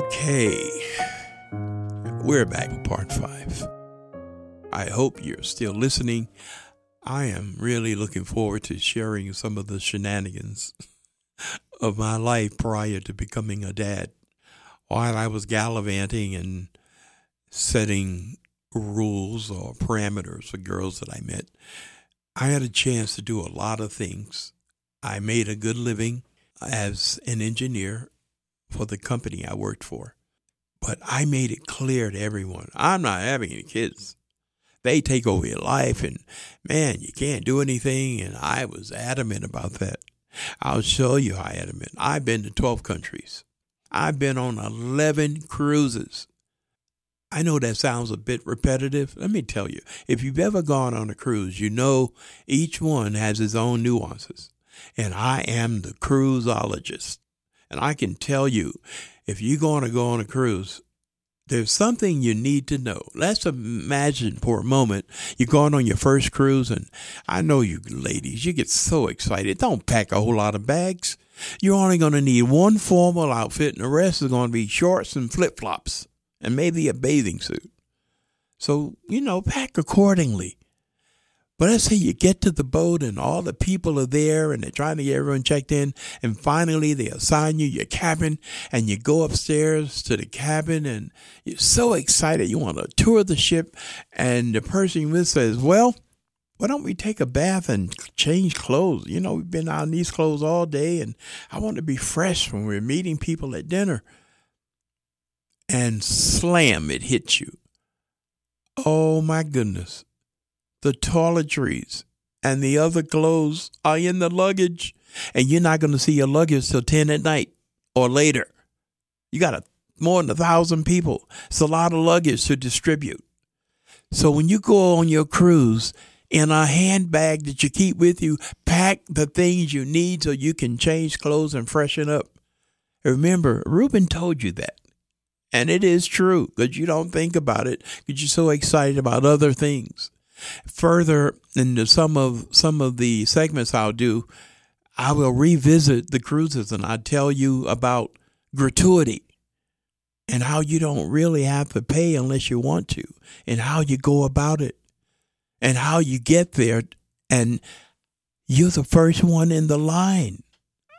Okay, we're back with part five. I hope you're still listening. I am really looking forward to sharing some of the shenanigans of my life prior to becoming a dad. While I was gallivanting and setting rules or parameters for girls that I met, I had a chance to do a lot of things. I made a good living as an engineer for the company I worked for. But I made it clear to everyone I'm not having any kids. They take over your life, and man, you can't do anything. And I was adamant about that. I'll show you how adamant. I've been to 12 countries, I've been on 11 cruises. I know that sounds a bit repetitive. Let me tell you, if you've ever gone on a cruise, you know each one has its own nuances. And I am the cruiseologist. And I can tell you, if you're going to go on a cruise, there's something you need to know. Let's imagine for a moment you're going on your first cruise, and I know you ladies, you get so excited. Don't pack a whole lot of bags. You're only going to need one formal outfit, and the rest is going to be shorts and flip flops and maybe a bathing suit. So, you know, pack accordingly. But let's say you get to the boat and all the people are there and they're trying to get everyone checked in. And finally, they assign you your cabin and you go upstairs to the cabin and you're so excited. You want to tour the ship. And the person you with says, Well, why don't we take a bath and change clothes? You know, we've been in these clothes all day and I want to be fresh when we're meeting people at dinner and slam, it hits you. Oh my goodness. The toiletries and the other clothes are in the luggage, and you're not going to see your luggage till 10 at night or later. You got a, more than a thousand people. It's a lot of luggage to distribute. So when you go on your cruise, in a handbag that you keep with you, pack the things you need so you can change clothes and freshen up. Remember, Reuben told you that. And it is true because you don't think about it because you're so excited about other things. Further into some of some of the segments I'll do, I will revisit the cruises and I tell you about gratuity and how you don't really have to pay unless you want to and how you go about it and how you get there and you're the first one in the line.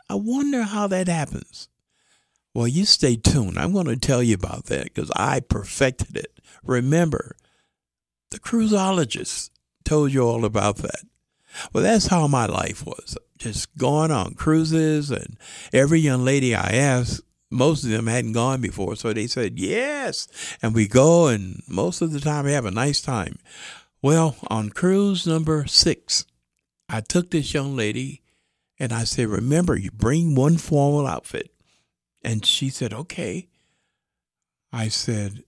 I wonder how that happens. Well, you stay tuned. I'm going to tell you about that because I perfected it. Remember, the cruiseologist told you all about that. Well, that's how my life was. Just going on cruises, and every young lady I asked, most of them hadn't gone before, so they said yes. And we go, and most of the time we have a nice time. Well, on cruise number six, I took this young lady and I said, Remember, you bring one formal outfit. And she said, Okay. I said,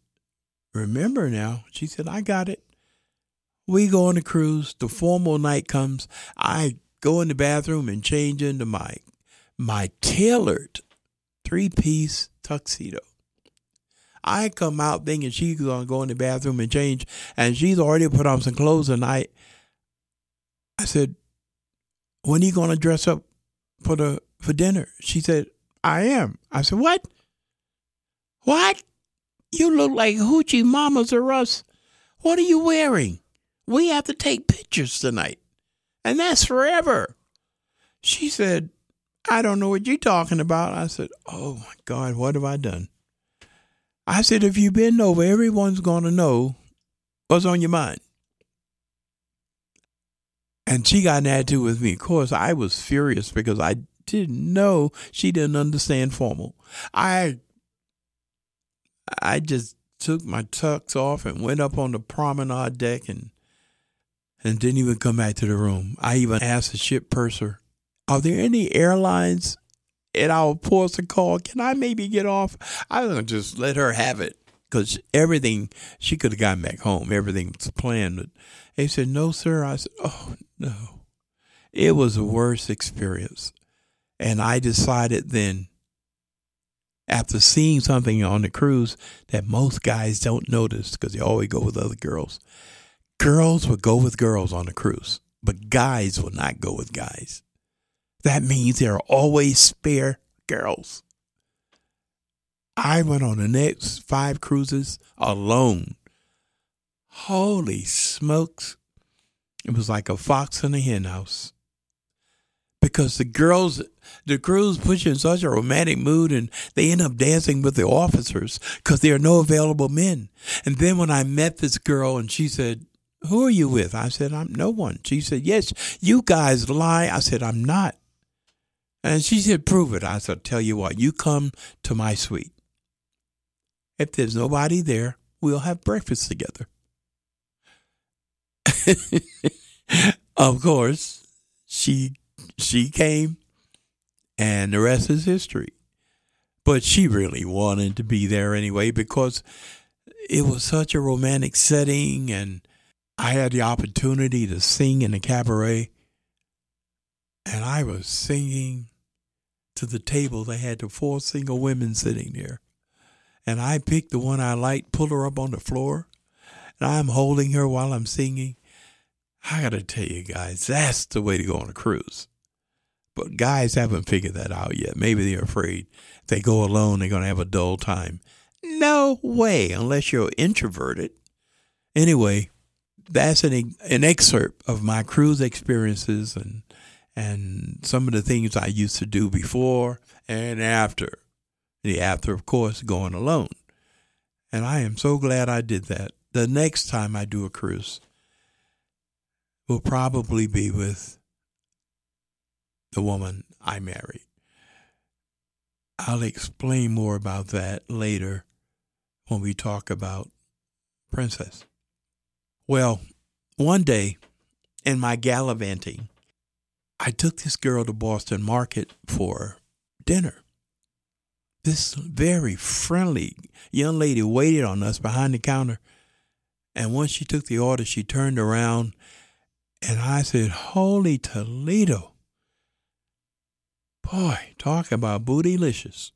Remember now. She said, I got it. We go on a cruise. The formal night comes. I go in the bathroom and change into my my tailored three piece tuxedo. I come out thinking she's gonna go in the bathroom and change, and she's already put on some clothes. And I, I said, "When are you gonna dress up for the for dinner?" She said, "I am." I said, "What? What? You look like hoochie mamas or us. What are you wearing? We have to take pictures tonight, and that's forever." She said, "I don't know what you're talking about." I said, "Oh my God, what have I done?" I said, if you've been over, everyone's going to know what's on your mind. And she got an attitude with me. Of course, I was furious because I didn't know she didn't understand formal. I I just took my tux off and went up on the promenade deck and and didn't even come back to the room. I even asked the ship purser, "Are there any airlines at our ports of call. Can I maybe get off? I was to just let her have it because everything, she could have gotten back home. Everything was planned. But they said, no, sir. I said, oh, no. It was the worst experience. And I decided then, after seeing something on the cruise that most guys don't notice because they always go with other girls, girls would go with girls on the cruise, but guys will not go with guys. That means there are always spare girls. I went on the next five cruises alone. Holy smokes. It was like a fox in a henhouse. Because the girls, the cruise put you in such a romantic mood and they end up dancing with the officers because there are no available men. And then when I met this girl and she said, Who are you with? I said, I'm no one. She said, Yes, you guys lie. I said, I'm not. And she said, Prove it. I said, Tell you what, you come to my suite. If there's nobody there, we'll have breakfast together. of course, she she came and the rest is history. But she really wanted to be there anyway because it was such a romantic setting and I had the opportunity to sing in a cabaret and I was singing to the table. They had the four single women sitting there. And I picked the one I liked, pulled her up on the floor, and I'm holding her while I'm singing. I got to tell you guys, that's the way to go on a cruise. But guys haven't figured that out yet. Maybe they're afraid if they go alone, they're to have a dull time. No way, unless you're introverted. Anyway, that's an an excerpt of my cruise experiences and and some of the things I used to do before and after. The after, of course, going alone. And I am so glad I did that. The next time I do a cruise will probably be with the woman I married. I'll explain more about that later when we talk about Princess. Well, one day in my gallivanting, I took this girl to Boston Market for dinner. This very friendly young lady waited on us behind the counter. And once she took the order, she turned around and I said, Holy Toledo. Boy, talk about bootylicious.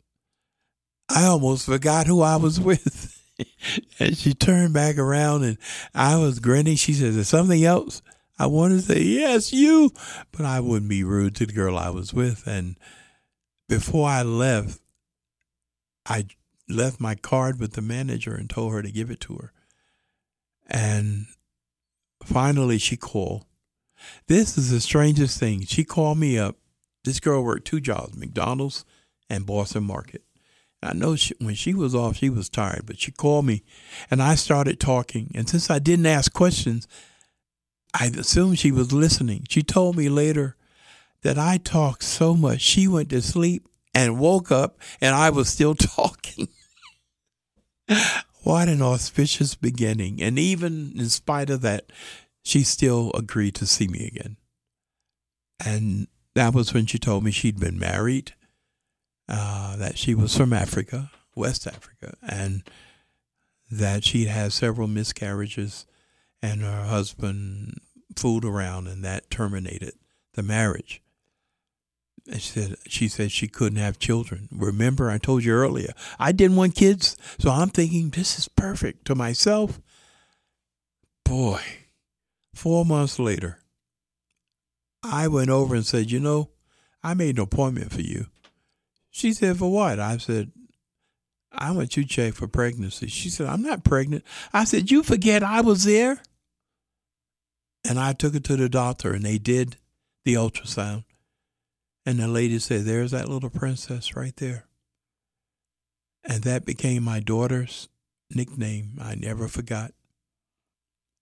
I almost forgot who I was with. and she turned back around and I was grinning. She says, Is something else? I wanted to say, Yes, you. But I wouldn't be rude to the girl I was with. And before I left, I left my card with the manager and told her to give it to her. And finally, she called. This is the strangest thing. She called me up. This girl worked two jobs, McDonald's and Boston Market. I know she, when she was off, she was tired, but she called me and I started talking. And since I didn't ask questions, I assumed she was listening. She told me later that I talked so much, she went to sleep and woke up and I was still talking. what an auspicious beginning. And even in spite of that, she still agreed to see me again. And that was when she told me she'd been married, uh, that she was from Africa, West Africa, and that she'd had several miscarriages and her husband fooled around and that terminated the marriage. And she said she said she couldn't have children. Remember, I told you earlier, I didn't want kids, so I'm thinking this is perfect to myself. Boy, four months later, I went over and said, you know, I made an appointment for you. She said, for what? I said, I want you to check for pregnancy. She said, I'm not pregnant. I said, you forget I was there? And I took her to the doctor and they did the ultrasound. And the lady said, There's that little princess right there. And that became my daughter's nickname. I never forgot.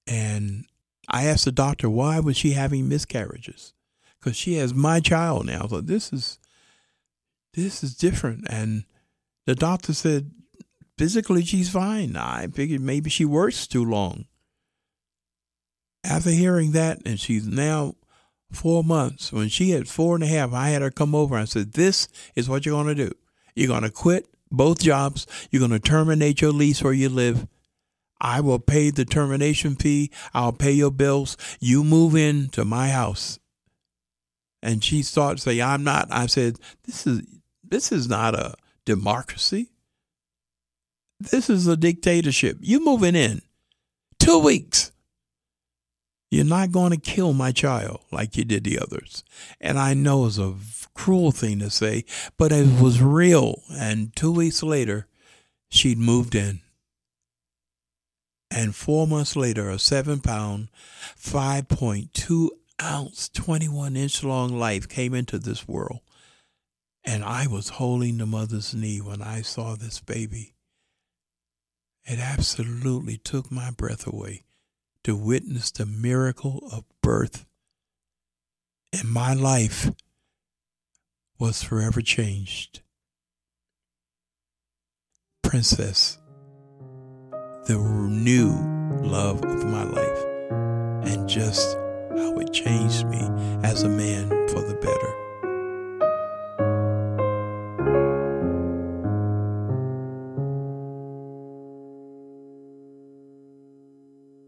And I asked the doctor, why was she having miscarriages? Because she has my child now. So this is this is different. And the doctor said, physically she's fine. I figured maybe she works too long. After hearing that, and she's now four months. When she had four and a half, I had her come over and said, This is what you're going to do. You're going to quit both jobs. You're going to terminate your lease where you live. I will pay the termination fee. I'll pay your bills. You move in to my house. And she started to say, I'm not. I said, This is this is not a democracy. This is a dictatorship. You moving in. Two weeks. You're not going to kill my child like you did the others. And I know it's a cruel thing to say, but it was real. And two weeks later, she'd moved in. And four months later, a seven pound, 5.2 ounce, 21 inch long life came into this world. And I was holding the mother's knee when I saw this baby. It absolutely took my breath away to witness the miracle of birth. And my life was forever changed. Princess, the new love of my life, and just how it changed me as a man for the better.